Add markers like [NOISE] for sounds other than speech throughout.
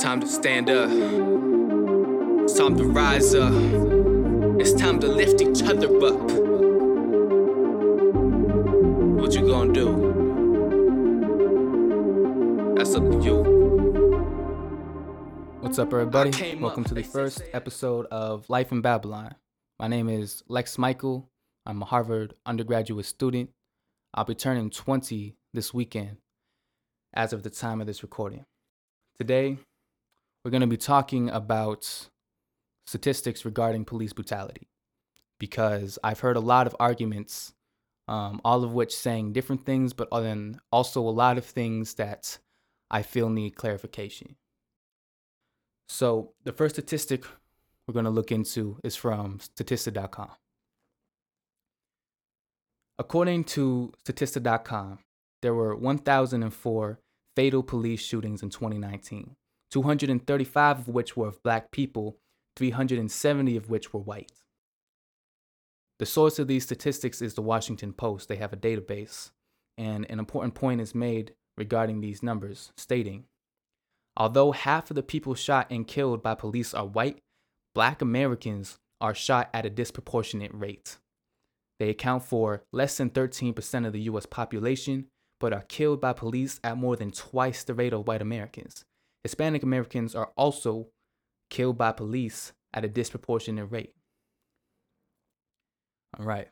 time to stand up. It's time to rise up. It's time to lift each other up. What you gonna do? That's up to you. What's up, everybody? Welcome to the first episode of Life in Babylon. My name is Lex Michael. I'm a Harvard undergraduate student. I'll be turning 20 this weekend as of the time of this recording. Today, we're going to be talking about statistics regarding police brutality because I've heard a lot of arguments, um, all of which saying different things, but then also a lot of things that I feel need clarification. So, the first statistic we're going to look into is from Statista.com. According to Statista.com, there were 1,004 fatal police shootings in 2019, 235 of which were of black people, 370 of which were white. The source of these statistics is the Washington Post. They have a database, and an important point is made regarding these numbers, stating Although half of the people shot and killed by police are white, black Americans are shot at a disproportionate rate. They account for less than 13% of the US population but are killed by police at more than twice the rate of white Americans. Hispanic Americans are also killed by police at a disproportionate rate. All right.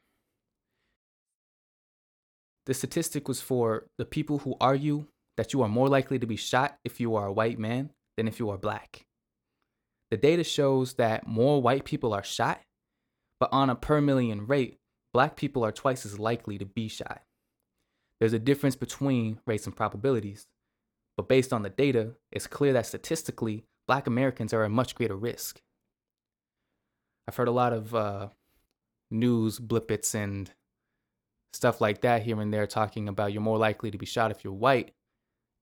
The statistic was for the people who argue that you are more likely to be shot if you are a white man than if you are black. The data shows that more white people are shot, but on a per million rate, black people are twice as likely to be shot. There's a difference between rates and probabilities, but based on the data, it's clear that statistically, black Americans are at much greater risk. I've heard a lot of uh, news blippets and stuff like that here and there talking about you're more likely to be shot if you're white.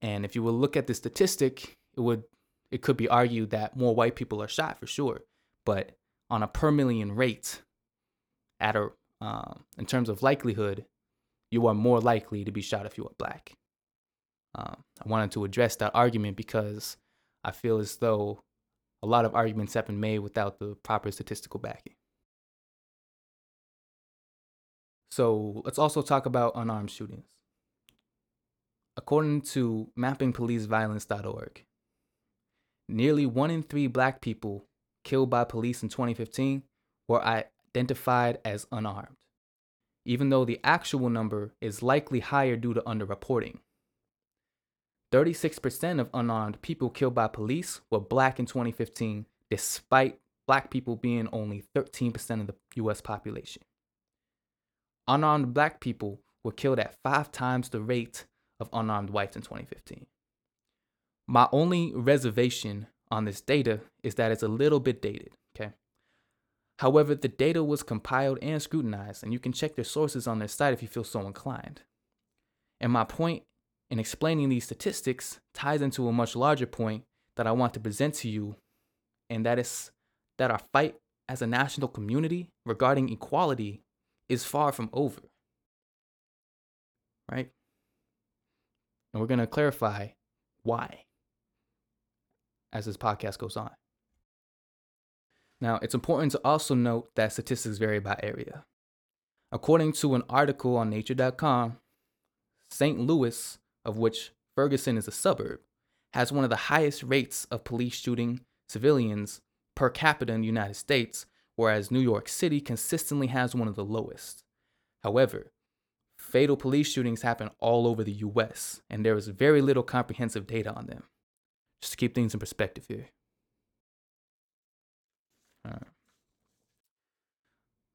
And if you will look at the statistic, it would it could be argued that more white people are shot for sure, but on a per million rate, at a um, in terms of likelihood, you are more likely to be shot if you are black. Um, I wanted to address that argument because I feel as though a lot of arguments have been made without the proper statistical backing. So let's also talk about unarmed shootings. According to mappingpoliceviolence.org, nearly one in three black people killed by police in 2015 were identified as unarmed even though the actual number is likely higher due to underreporting. 36% of unarmed people killed by police were black in 2015, despite black people being only 13% of the US population. Unarmed black people were killed at five times the rate of unarmed whites in 2015. My only reservation on this data is that it's a little bit dated. Okay? However, the data was compiled and scrutinized, and you can check their sources on their site if you feel so inclined. And my point in explaining these statistics ties into a much larger point that I want to present to you, and that is that our fight as a national community regarding equality is far from over. Right? And we're going to clarify why as this podcast goes on. Now, it's important to also note that statistics vary by area. According to an article on nature.com, St. Louis, of which Ferguson is a suburb, has one of the highest rates of police shooting civilians per capita in the United States, whereas New York City consistently has one of the lowest. However, fatal police shootings happen all over the US, and there is very little comprehensive data on them. Just to keep things in perspective here.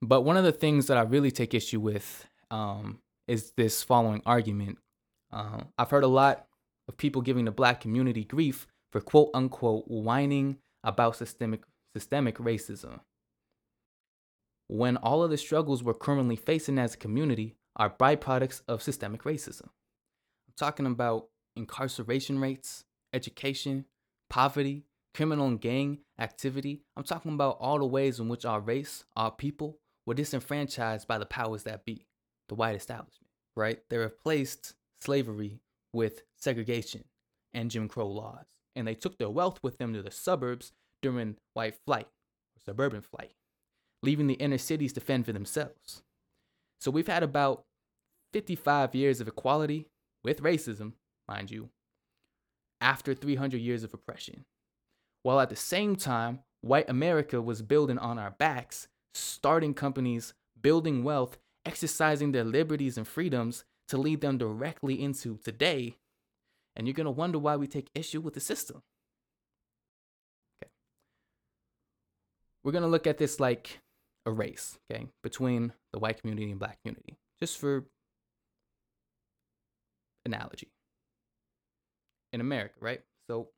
But one of the things that I really take issue with um, is this following argument. Uh, I've heard a lot of people giving the black community grief for quote unquote whining about systemic systemic racism. When all of the struggles we're currently facing as a community are byproducts of systemic racism. I'm talking about incarceration rates, education, poverty, criminal and gang activity. I'm talking about all the ways in which our race, our people, were disenfranchised by the powers that be, the white establishment, right? They replaced slavery with segregation and Jim Crow laws, and they took their wealth with them to the suburbs during white flight or suburban flight, leaving the inner cities to fend for themselves. So we've had about 55 years of equality with racism, mind you, after 300 years of oppression. While at the same time, white America was building on our backs, starting companies, building wealth, exercising their liberties and freedoms to lead them directly into today. And you're going to wonder why we take issue with the system. Okay. We're going to look at this like a race, okay, between the white community and black community, just for analogy. In America, right? So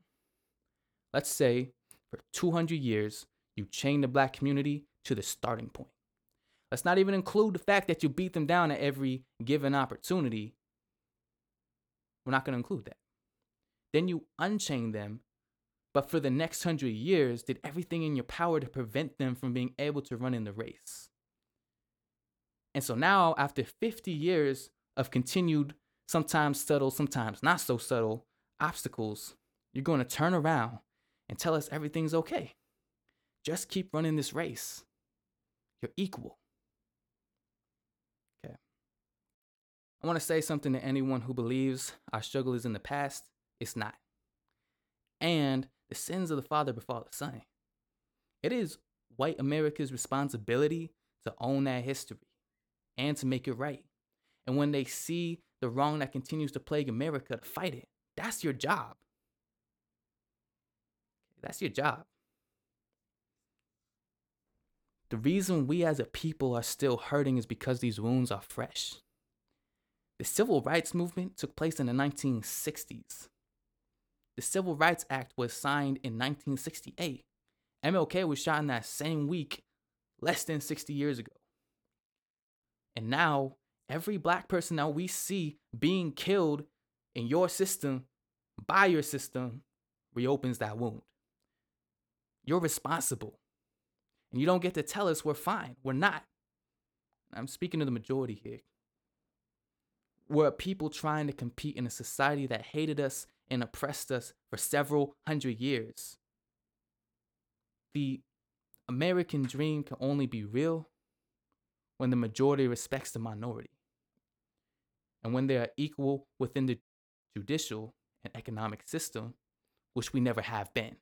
let's say for 200 years, you chain the black community to the starting point. Let's not even include the fact that you beat them down at every given opportunity. We're not going to include that. Then you unchain them, but for the next hundred years, did everything in your power to prevent them from being able to run in the race. And so now, after 50 years of continued, sometimes subtle, sometimes not so subtle obstacles, you're going to turn around and tell us everything's okay. Just keep running this race. You're equal. I want to say something to anyone who believes our struggle is in the past. It's not. And the sins of the father befall the son. It is white America's responsibility to own that history and to make it right. And when they see the wrong that continues to plague America, to fight it. That's your job. That's your job. The reason we as a people are still hurting is because these wounds are fresh. The civil rights movement took place in the 1960s. The Civil Rights Act was signed in 1968. MLK was shot in that same week, less than 60 years ago. And now, every black person that we see being killed in your system, by your system, reopens that wound. You're responsible. And you don't get to tell us we're fine. We're not. I'm speaking to the majority here. We're people trying to compete in a society that hated us and oppressed us for several hundred years. The American dream can only be real when the majority respects the minority and when they are equal within the judicial and economic system, which we never have been.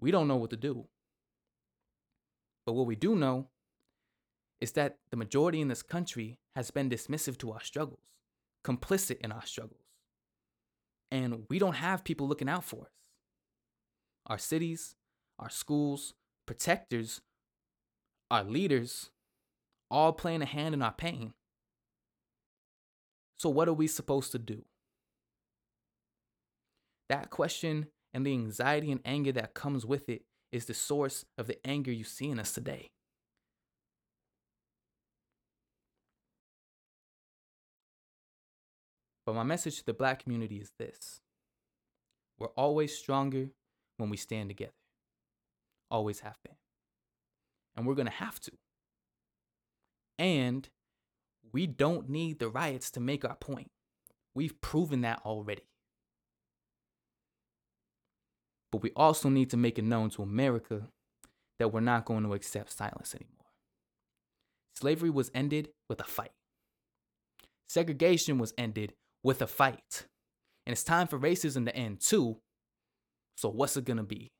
We don't know what to do. But what we do know is that the majority in this country has been dismissive to our struggles, complicit in our struggles. And we don't have people looking out for us. Our cities, our schools, protectors, our leaders, all playing a hand in our pain. So, what are we supposed to do? That question and the anxiety and anger that comes with it is the source of the anger you see in us today. But my message to the black community is this we're always stronger when we stand together. Always have been. And we're going to have to. And we don't need the riots to make our point. We've proven that already. But we also need to make it known to America that we're not going to accept silence anymore. Slavery was ended with a fight. Segregation was ended with a fight. And it's time for racism to end too. So, what's it going to be?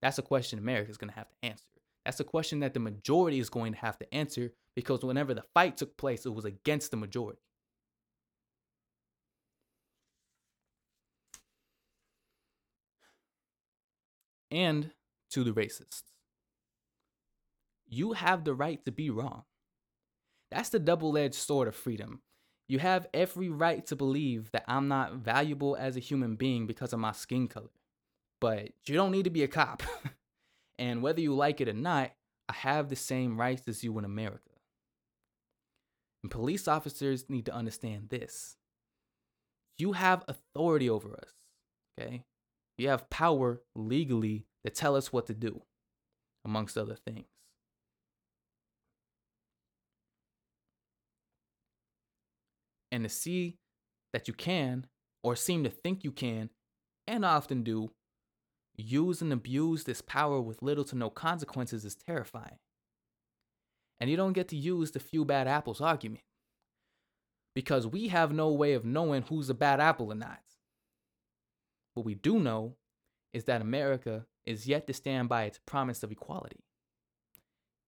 That's a question America's going to have to answer. That's a question that the majority is going to have to answer because whenever the fight took place, it was against the majority. And to the racists, you have the right to be wrong. That's the double edged sword of freedom. You have every right to believe that I'm not valuable as a human being because of my skin color. But you don't need to be a cop. [LAUGHS] and whether you like it or not, I have the same rights as you in America. And police officers need to understand this. You have authority over us, okay? You have power legally to tell us what to do, amongst other things. And to see that you can or seem to think you can, and often do, use and abuse this power with little to no consequences is terrifying. And you don't get to use the few bad apples argument because we have no way of knowing who's a bad apple or not. What we do know is that America is yet to stand by its promise of equality.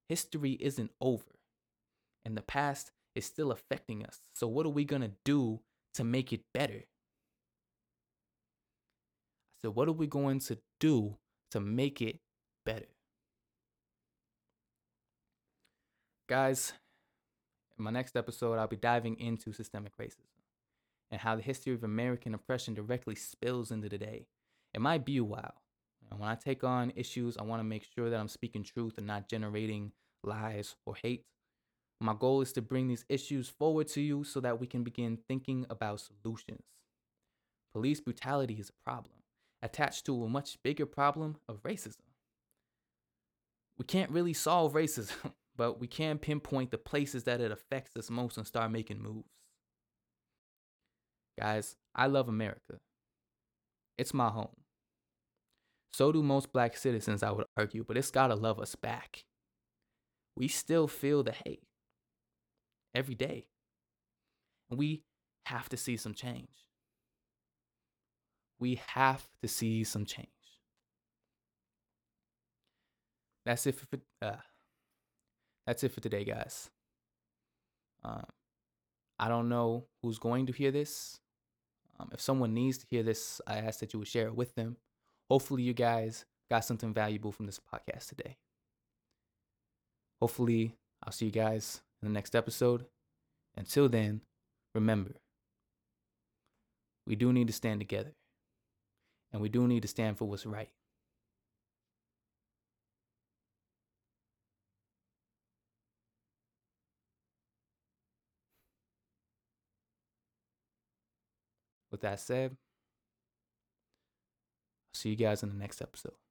History isn't over, and the past is still affecting us. So, what are we going to do to make it better? I said, what are we going to do to make it better? Guys, in my next episode, I'll be diving into systemic racism and how the history of American oppression directly spills into today. It might be a while. And when I take on issues, I want to make sure that I'm speaking truth and not generating lies or hate. My goal is to bring these issues forward to you so that we can begin thinking about solutions. Police brutality is a problem, attached to a much bigger problem of racism. We can't really solve racism, [LAUGHS] but we can pinpoint the places that it affects us most and start making moves. Guys, I love America. It's my home. So do most black citizens, I would argue, but it's gotta love us back. We still feel the hate every day. And we have to see some change. We have to see some change. That's it for uh, that's it for today, guys. Um, I don't know who's going to hear this. Um, if someone needs to hear this, I ask that you would share it with them. Hopefully, you guys got something valuable from this podcast today. Hopefully, I'll see you guys in the next episode. Until then, remember, we do need to stand together. And we do need to stand for what's right. With that said, I'll see you guys in the next episode.